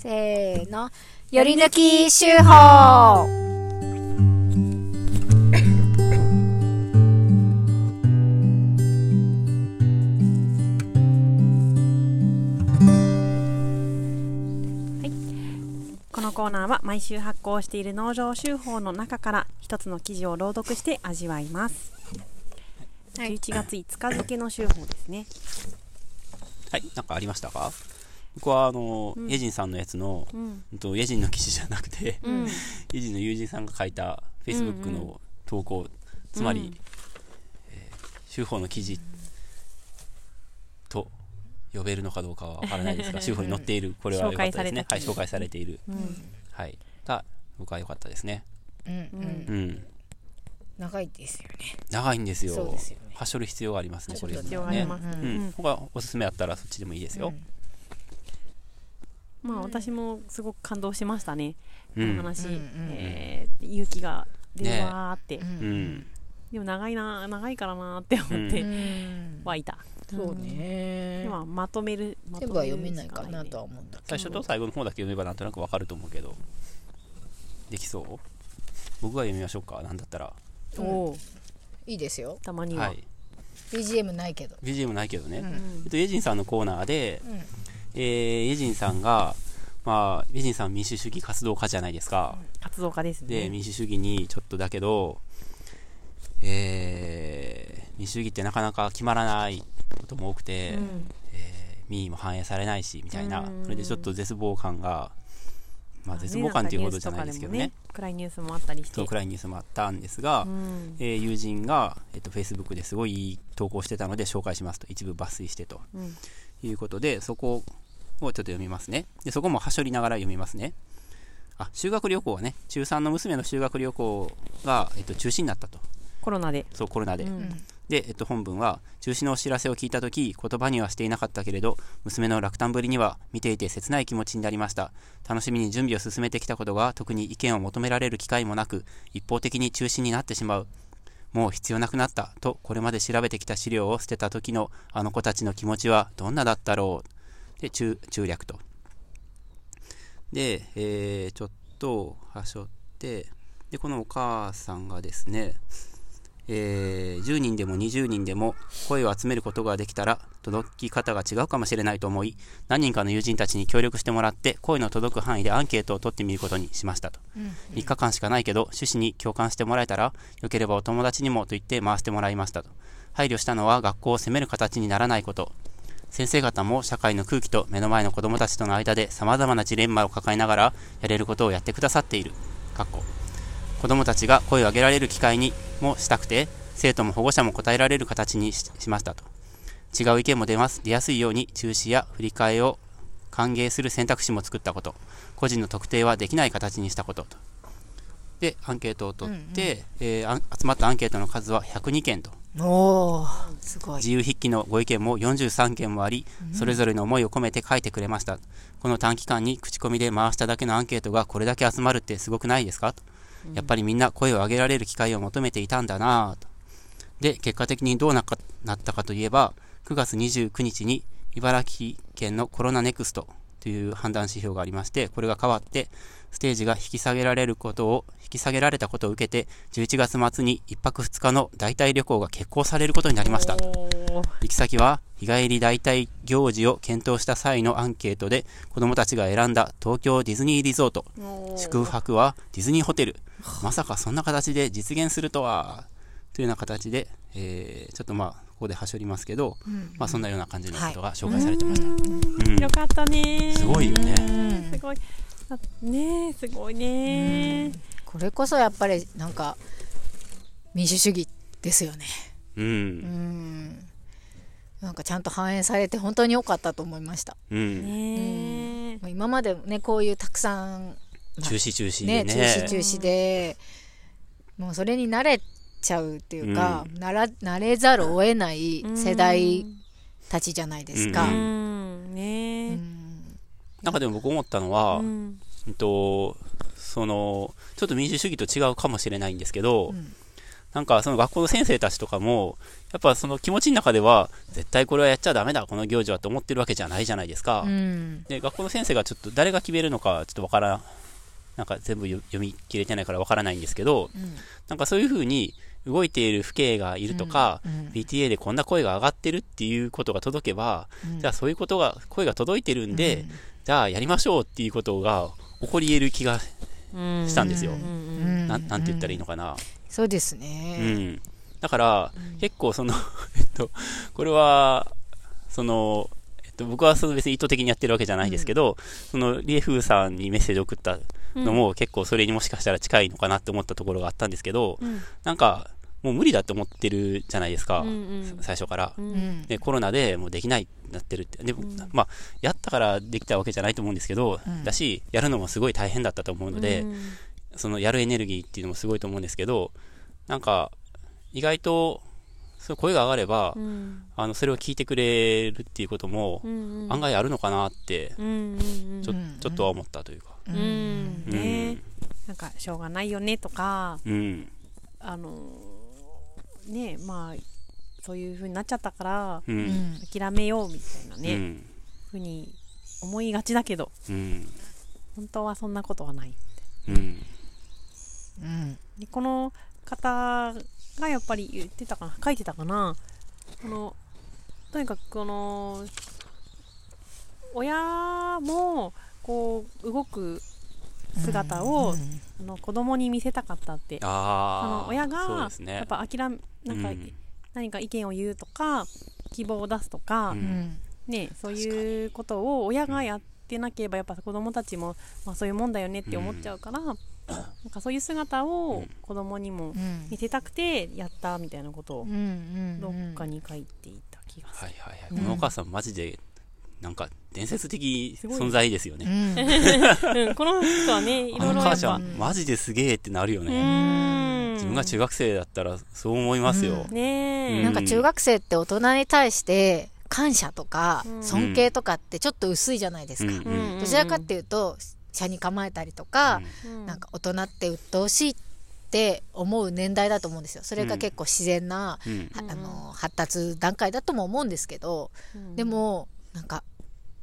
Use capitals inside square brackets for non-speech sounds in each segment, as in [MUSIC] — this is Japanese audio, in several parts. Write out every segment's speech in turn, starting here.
せーの。より抜き手法このコーナーは毎週発行している農場手法の中から一つの記事を朗読して味わいます。はい11月5日付の手法ですね。はい、なんかありましたか？僕はあの、うんエジンさんのやつの、うん。うんとエジンの記事じゃなくて、うん。[LAUGHS] エジンの友人さんが書いた Facebook うんうの投稿、つまり、うんえー手法の記事と呼べるのかどうかはわからないですが、[LAUGHS] 手法に載っている、これは良かったですね。はい、紹介されている。うん。はい。が、僕は良かったですね。うんうん。うん。長いですよね。長いんですよ。すよねはしょる必要がありますね、これ必要があります。うんううんん。他おすすめあったらそっちでもいいですよ。まあ私もすごく感動しましたね。こうん。の話。うんうんえー勇気が出るわーって。うんうん。でも長いな、長いからなーって思ってうん湧いた。そうねで。もまとめる。まと全部は読めないかなとはは。思うんだけ最初と最後の方だけ読めばなんとなくわかると思うけど、できそう？僕が読みましょうか、なんだったら。おお。いいですよ。たまには。はい。BGM ないけど。BGM ないけどね。えっと、エジンさんのコーナーで、うんえー、エジンさんが、まあ、エジンさん民主主義活動家じゃないですか。活動家ですね。で、民主主義にちょっとだけど、えー、民主主義ってなかなか決まらないことも多くて、うんえー民意も反映されないし、みたいなうん、それでちょっと絶望感が、まあ、絶望感っていうほどじゃないですけどね、暗いニュースもあったりして。そう暗いニュースもあったんですが、うん。えー友人が、えっと Facebook ですごいいい投稿してたので紹介しますと、一部抜粋してとうん。いうことで、そこをちょっと読みますね。で、そこもはしょりながら読みますね。あ、修学旅行はね、中3の娘の修学旅行が、えっと、中止になったと。コロナで。そう、コロナで。うんで、えっと、本文は、中止のお知らせを聞いたとき、言葉にはしていなかったけれど、娘の落胆ぶりには、見ていて切ない気持ちになりました。楽しみに準備を進めてきたことが、特に意見を求められる機会もなく、一方的に中止になってしまう。もう必要なくなった。と、これまで調べてきた資料を捨てた時の、あの子たちの気持ちはどんなだったろう。で、中、中略と。で、えー、ちょっと、はしょって、で、このお母さんがですね、えー10人でも20人でも声を集めることができたら届き方が違うかもしれないと思い何人かの友人たちに協力してもらって声の届く範囲でアンケートを取ってみることにしましたと。3日間しかないけど趣旨に共感してもらえたらよければお友達にもと言って回してもらいましたと。配慮したのは学校を責める形にならないこと先生方も社会の空気と目の前の子どもたちとの間で様々なジレンマを抱えながらやれることをやってくださっている。かっこ子どもたちが声を上げられる機会にもしたくて、生徒も保護者も答えられる形にししましたと。違う意見も出ます出やすいように中止や振り替えを歓迎する選択肢も作ったこと、個人の特定はできない形にしたことと。で、アンケートを取って、えーあん集まったアンケートの数は102件と。おー、すごい。自由筆記のご意見も43件もあり、それぞれの思いを込めて書いてくれました。この短期間に口コミで回しただけのアンケートがこれだけ集まるってすごくないですか？とやっぱりみんな声を上げられる機会を求めていたんだなぁと。で、結果的にどうなったかといえば、9月29日に茨城県のコロナネクストという判断指標がありまして、これが変わって、ステージが引き下げられることを、引き下げられたことを受けて、11月末に1泊2日の代替旅行が決行されることになりました。行き先は日帰り代替行事を検討した際のアンケートで子どもたちが選んだ東京ディズニーリゾート。宿泊はディズニーホテル。まさかそんな形で実現するとは。というような形で、えーちょっとまあここではしょりますけど、まあそんなような感じのことが紹介されてました、うん。よかったね。すごいよね。うんすごい。あねえすごいね。これこそやっぱりなんか民主主義ですよね。うん。うん。なんかちゃんと反映されて本当に良かったと思いました。うん。ねえ。まあ今までねこういうたくさん中止中止ね中止中止で、もうそれに慣れちゃうっていうか、なら慣れざるを得ない世代たちじゃないですか。ううん。ね。えうん。なんかでも僕思ったのは、うん。うんとそのちょっと民主主義と違うかもしれないんですけど、うん。なんかその学校の先生たちとかも、やっぱその気持ちの中では、絶対これはやっちゃダメだ、この行事はと思ってるわけじゃないじゃないですか。うん。で、学校の先生がちょっと誰が決めるのかちょっとわからん、なんか全部読読み切れてないからわからないんですけど、うん。なんかそういう風に動いている父兄がいるとか、うんうん PTA でこんな声が上がってるっていうことが届けば、うんじゃあそういうことが、声が届いてるんで、うんじゃあやりましょうっていうことが起こり得る気がうんしたんですよ。うんうんなんなんて言ったらいいのかな。そうですうね。ん。だから、結構その、[LAUGHS] えっと、これは、その、えっと、僕はその別に意図的にやってるわけじゃないですけど、その、リエフーさんにメッセージを送ったのも、結構それにもしかしたら近いのかなって思ったところがあったんですけど、うん。なんか、もう無理だって思ってるじゃないですか、うんうん。最初から。ううん。ん。で、コロナでもうできないってなってるって。でも、まあ、やったからできたわけじゃないと思うんですけど、うん。だし、やるのもすごい大変だったと思うので、うん。そのやるエネルギーっていうのもすごいと思うんですけど、なんか、意外と、そう声が上がれば、うん。あの、それを聞いてくれるっていうこともう、んうん。案外あるのかなって、うんうんちょうん。ちょっとは思ったというか。うんねなんかしょうがないよねとかうん。あのねまあそういう風になっちゃったから。諦めようみたいなね、うん。ふうに思いがちだけどうん。本当はそんなことはないうん。うん。でこの方がやっぱり言ってたかな書いてたかなこのとにかくこの親もこう動く姿を、うんあの子供に見せたかったってああ。あの親そうが。やっぱ諦めなんか、うん何か意見を言うとか希望を出すとか、うんうん。ね、そういうことを親がやってなければやっぱ子供たちも、まあ、そういうもんだよねって思っちゃうから、なんかそういう姿を子供にもうん見せたくてやったみたいなことをうんうんどっかに書いていた気がする。はいはいはい。うんこのお母さんマジで、なんか伝説的存在ですよね。うん。[LAUGHS] [LAUGHS] うん、この人はね、いあのろいろ母ちゃん、マジですげえってなるようね。ん、自分が中学生だったらそう思いますよ。ねえ、なんか中学生って大人に対して感謝とかうん。尊敬とかってちょっと薄いじゃないですか。うんうんどちらかっていうと、車に構えたりとか、うん。なんか大人って鬱陶しいって思う年代だと思うんですよ。それが結構自然な、うん。はあの発達段階だとも思うんですけど、うん。でもなんか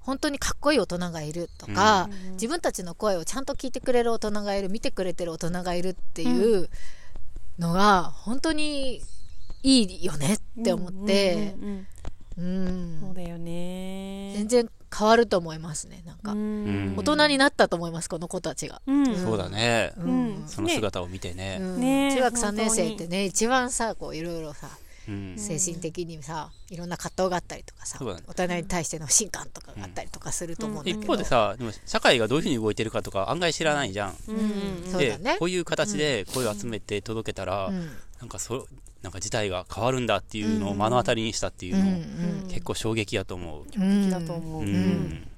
本当にかっこいい大人がいるとか、うん自分たちの声をちゃんと聞いてくれる大人がいる見てくれてる大人がいるっていうのが本当にいいよねって思って、うんそうだよね。全然変わると思いますねなんか、うん大人になったと思いますこの子たちが。うんそうだね。うんその姿を見てね。うんね中学3年生ってね一番さこういろいろさうん精神的にさいろんな葛藤があったりとかさ、ね。大人に対しての不信感とかがあったりとかすると思うんだけど、一方でさ、でも社会がどういうふうに動いてるかとか案外知らないじゃん。うん。うんでそうだね。こういう形で声を集めて届けたら、うん。なんかそなんか事態が変わるんだっていうのを目の当たりにしたっていうの、うん。結構衝撃やと思う。うんだと思う。ううん。ん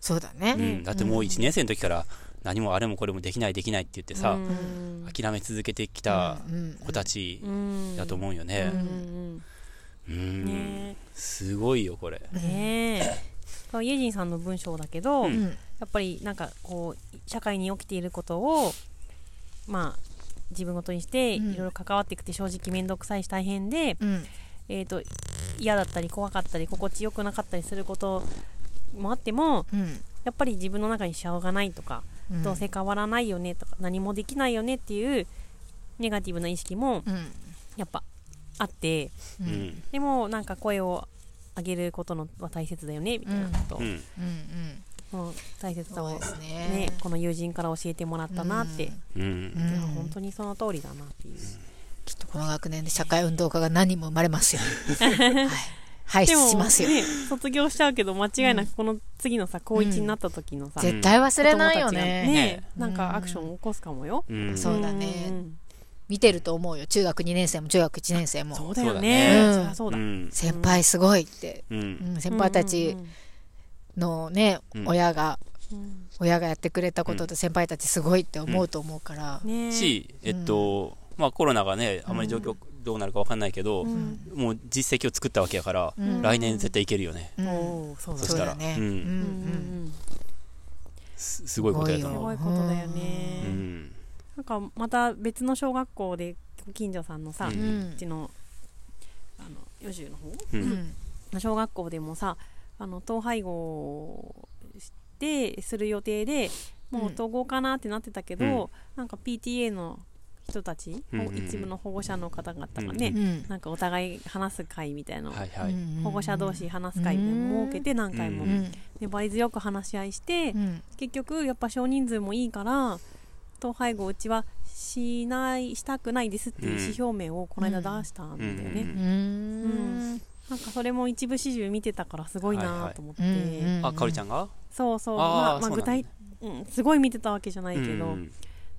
そうだね、うん。だってもう1年生の時から何もあれもこれもできないできないって言ってさ、うん。諦め続けてきたうん子たちうんだと思うよね。う。ん。うん。ね。すごいよこれ。ね。えイェジンさんの文章だけど、うん。うんやっぱりなんかこう社会に起きていることをまあ自分ごとにしていうん。ろいろ関わっていくって正直面倒くさいし大変で、うん。えー、と嫌だったり怖かったり心地よくなかったりすることもあってもうん。やっぱり自分の中にしょうがないとか、うんどうせ変わらないよねとか何もできないよねっていうネガティブな意識もうん。やっぱあってううん。んでもなんか声を上げることのは大切だよねみたいなことうん。うんうんの大切さをね。ね、この友人から教えてもらったなって、うん。本当にその通りだなっていう、きっとこの学年で社会運動家が何人も生まれますよ、[LAUGHS] はい、排でも出しますよ、ね、卒業しちゃうけど間違いなくこの次のさ高一になった時のさ、絶対忘れないよね。ねうんなんかアクションを起こすかもよ、うん。そうだね。ん見てると思うよ。中学2年生も中学1年生も。そうだよそうねだね。そりゃそうだ、うん。先輩すごいって、うん。うん、先輩たちのね、うん。親がうん。親がやってくれたことで先輩たちすごいって思うと思うから、ね。し、えっと、まあコロナがね、あまり状況どうなるかわかんないけど、うん。もう実績を作ったわけやから、うん。来年絶対いけるよね。うん。そうだそしたら。そうだね、うん。うんうんうん。すすごいことやとす思う。ごいことだようね、ん。なんかまた別の小学校でご近所さんのさ、ううんちのあの余州の方ううん小学校でもさあの統廃合してする予定でもううん。統合かなってなってたけど、うん。なんか PTA の人たち、うんうんうん。一部の保護者の方々がね、うんなんかお互い話す会みたいな。の、はいはい、保護者同士話す会みたいな設けて何回も。うん粘り強く話し合いして、うん。結局やっぱ少人数もいいから統廃合うちはしないしたくないですっていう意思表明をこの間出したんだよね、うんうん。なんかそれも一部始終見てたからすごいなと思って、はいはいうん。うん。あかおりちゃんが？そうそう。まあ、まあ、具体、うん、すごい見てたわけじゃないけど、うん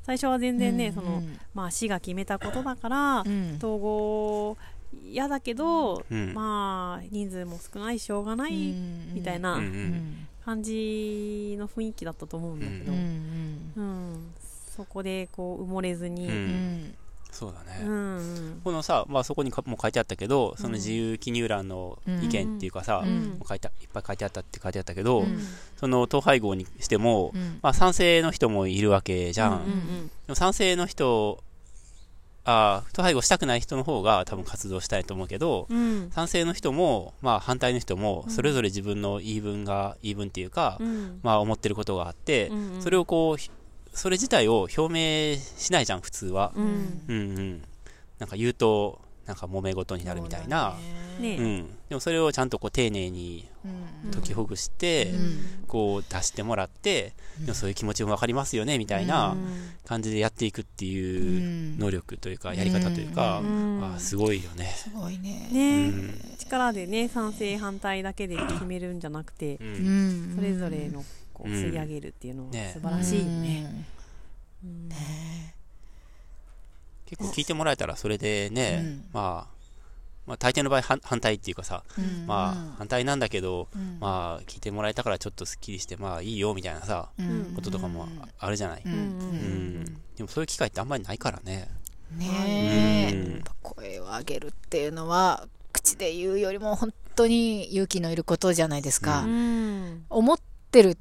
最初は全然ね、うんそのまあ市が決めたことだから、うん。統合嫌だけど、うん。まあ人数も少ないししょうがないみたいなうんううん。ん感じの雰囲気だったと思うんだけど、ううんん。そこでこう埋もれずに、ううんんそうだね、うんうん。このさ、まあ、そこにかも書いてあったけどその自由記入欄の意見っていうかさ、うん。書いていっぱい書いてあったって書いてあったけど、うん。その統廃合にしても、うん。まあ、賛成の人もいるわけじゃん、うんうんでも賛成の人あ統廃合したくない人の方が多分活動したいと思うけど、うん。賛成の人も、まあ、反対の人もそれぞれ自分の言い分が言い分っていうか、うん。まあ、思ってることがあって、うんうん。それをこうひそれ自体を表明しないじゃん普通は、うん。うんうん。なんか言うとなんか揉め事になるみたいな。う、ねん、でもそれをちゃんとこう丁寧にうん。解きほぐして、うん。こう出してもらって、でもそういう気持ちも分かりますよねみたいな感じでやっていくっていう能力というかやり方というか、うん。あすごいよね。すごいね。ねうん。力でね賛成反対だけで決めるんじゃなくてううんん。それぞれのこううん吸い上げるっていうのはね素晴らしいよね。うん結構聞いてもらえたらそれでね、うん。まあ、まあ大抵の場合反反対っていうかさ、うん。まあ反対なんだけど、うん。まあ聞いてもらえたからちょっとすっきりしてまあいいよみたいなさ、うん。こととかもあるじゃない、ううん。んでもそういう機会ってあんまりないからね。ねえ、うん。声を上げるっていうのは口で言うよりも本当に勇気のいることじゃないですか、うん。思ってる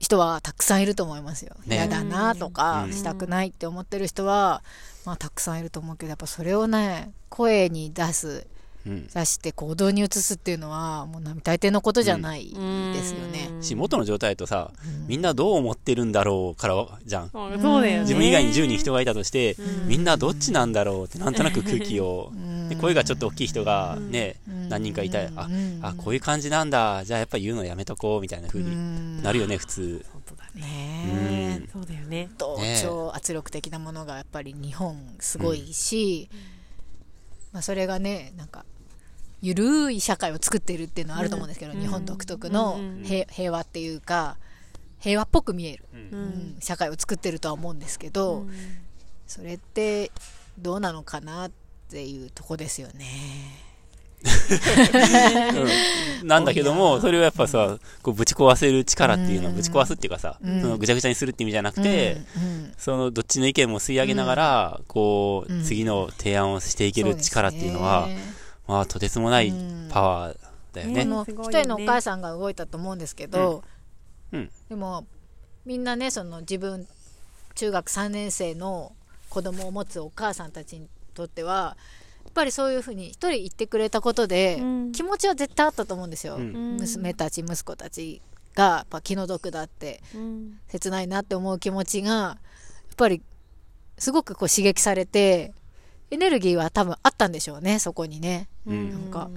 人はたくさんいると思いますよ。ね。嫌、だなとか、うん。したくないって思ってる人は、まあ、たくさんいると思うけどやっぱそれをね声に出すうん。出して行動に移すっていうのはもう並大抵のことじゃないですよね、し元の状態だとさうん。みんなどう思ってるんだろうからじゃん。そうだよね。自分以外に10人人がいたとして、うん。みんなどっちなんだろうってなんとなく空気を、うん。で声がちょっと大きい人がね、うん。何人かいたら、あうん。あこういう感じなんだ。じゃあやっぱ言うのやめとこうみたいな風にうん。なるよね普通。本当だね。そうだよね。同ね調圧力的なものがやっぱり日本すごいし、まあ、それがねなんかゆるい社会を作っているっていうのはあると思うんですけど、うん。日本独特のうん。平平和っていうか平和っぽく見える、ううん。うん。社会を作ってるとは思うんですけど、それってどうなのかなっていうとこですよね。うん。なんだけども、それをやっぱさ、こうぶち壊せる力っていうのは、うん。ぶち壊すっていうかさ、うん。そのぐちゃぐちゃにするって意味じゃなくて、うん。そのどっちの意見も吸い上げながら、こう、うん。次の提案をしていける力っていうのは、まあ、とてつもないうん。パワーだよね。うこの一人のお母さんが動いたと思うんですけど、うん。うん。でもみんなねその自分中学3年生の子供を持つお母さんたちにとってはやっぱりそういうふうに一人言ってくれたことで、うん。気持ちは絶対あったと思うんですよ、うん。娘たち息子たちがやっぱ気の毒だってうん。切ないなって思う気持ちがやっぱりすごくこう刺激されてエネルギーは多分あったんでしょうねそこにね。うん。なんか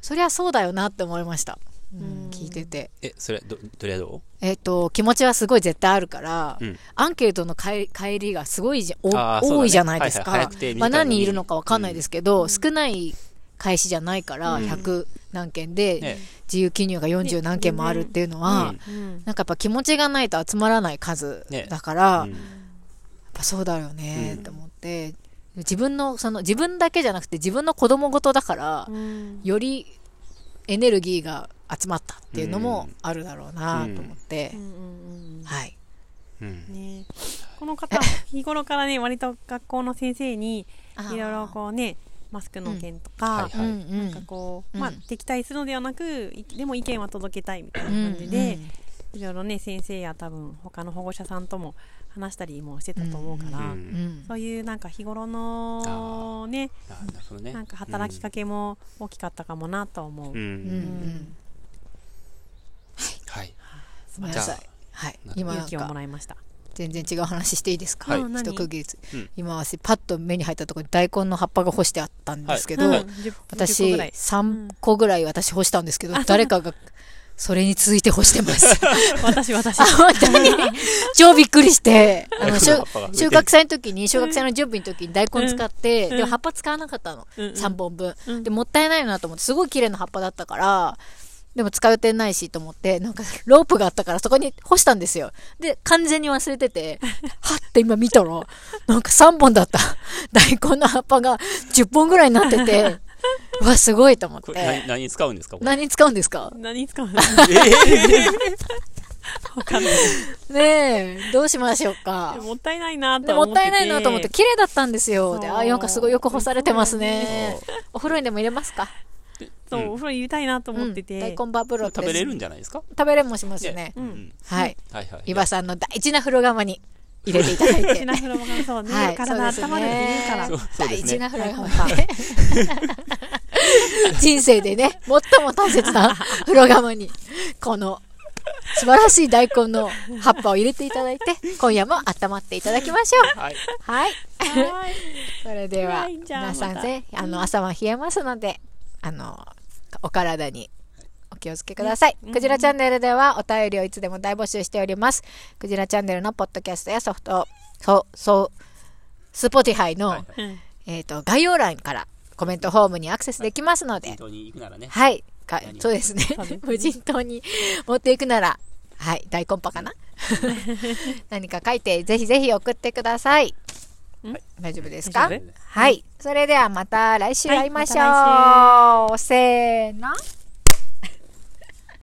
そりゃそうだよなって思いました、うんうん。聞いてて。え、それ、ど、どれはどえっ、と気持ちはすごい絶対あるから、うん。アンケートの帰帰りがすごいじゃおね。多いじゃないですか、はいはい。早くてまあ、何人いるのかわかんないですけど、少ない開始じゃないからうん。100何件で、ね。自由記入が40何件もあるっていうのは、うん。うん。なんかやっぱ気持ちがないと集まらない数ねだから、うんやっぱそうだよねうんって思って、自分のその自分だけじゃなくて自分の子供事だから、うん。よりエネルギーが集まったっていうのもあるだろうなと思って、うんうんうんはい。うん。ね。この方 [LAUGHS] 日頃からね割と学校の先生にいろいろこうねマスクの件とか、なんかこう、うん。まあ敵対するのではなくいでも意見は届けたいみたいなうん感じで、いろいろね先生や多分他の保護者さんとも話したりもしてたと思うから、うんうんそういうなんか日頃のねあなんか働きかけも大きかったかもなと思う、うん、うんうんうん。はい。ごめん。なさいはい。な今な勇気をもら一した。全然違う話していいですか、一区切りうん。今私パッと目に入ったところに大根の葉っぱが干してあったんですけど、はい。うん。10 10個私ぐらい。3個ぐらい私干したんですけど、あ誰かがそれに続いて干してます。[LAUGHS] 私私。あ、本当に？[LAUGHS] 超びっくりして、あの、収穫祭の時に、収穫祭の準備の時に大根使って、うん。でも葉っぱ使わなかったの。うんうん。3本分。うん。で、もったいないなと思って、すごい綺麗な葉っぱだったから、でも使う予定ないしと思って、なんかロープがあったからそこに干したんですよ。で、完全に忘れてて、[LAUGHS] はって今見たら、なんか3本だった。大根の葉っぱが10本ぐらいになってて、うわ、すごいと思って。何に使うんですか？何に使うんですか？何に使うのえわかんない。ねえ、どうしましょうか。もったいないなでと思ってて。もったいないなと思って、綺麗だったんですよ。で、あ、なんかすごいよく干されてますね。お風呂にでも入れますか？そう、うん。お風呂入れたいなと思ってて、うん。大根バブロ食べれるんじじゃないですか？食べれもしますよね。ううん。んはい。岩さんの大事な風呂釜に入れていただいて。シナフロもそうね、はい。体温まるって言うから、大事な風呂釜。ね。[LAUGHS] 人生でね、最も大切な [LAUGHS] 風呂釜に、この素晴らしい大根の葉っぱを入れていただいて、今夜も温まっていただきましょう。はいはい。はい [LAUGHS] それでは、皆さんまたね、あの、朝は冷えますので、あの、お体にお気をつけください。うんクジラチャンネルではお便りをいつでも大募集しております。クジラチャンネルのポッドキャストやソフト、そう、そう、スポティファイの、はいうんえっ、と、概要欄からコメントフォームにアクセスできますので、本当に行くならね。はい。か何？そうですね。無人島に持っていくなら、はい、大コンパかな？[LAUGHS] 何か書いて、ぜひぜひ送ってください。ん？大丈夫ですか？大丈はい。それではまた来週会いましょう。はい。ませーの。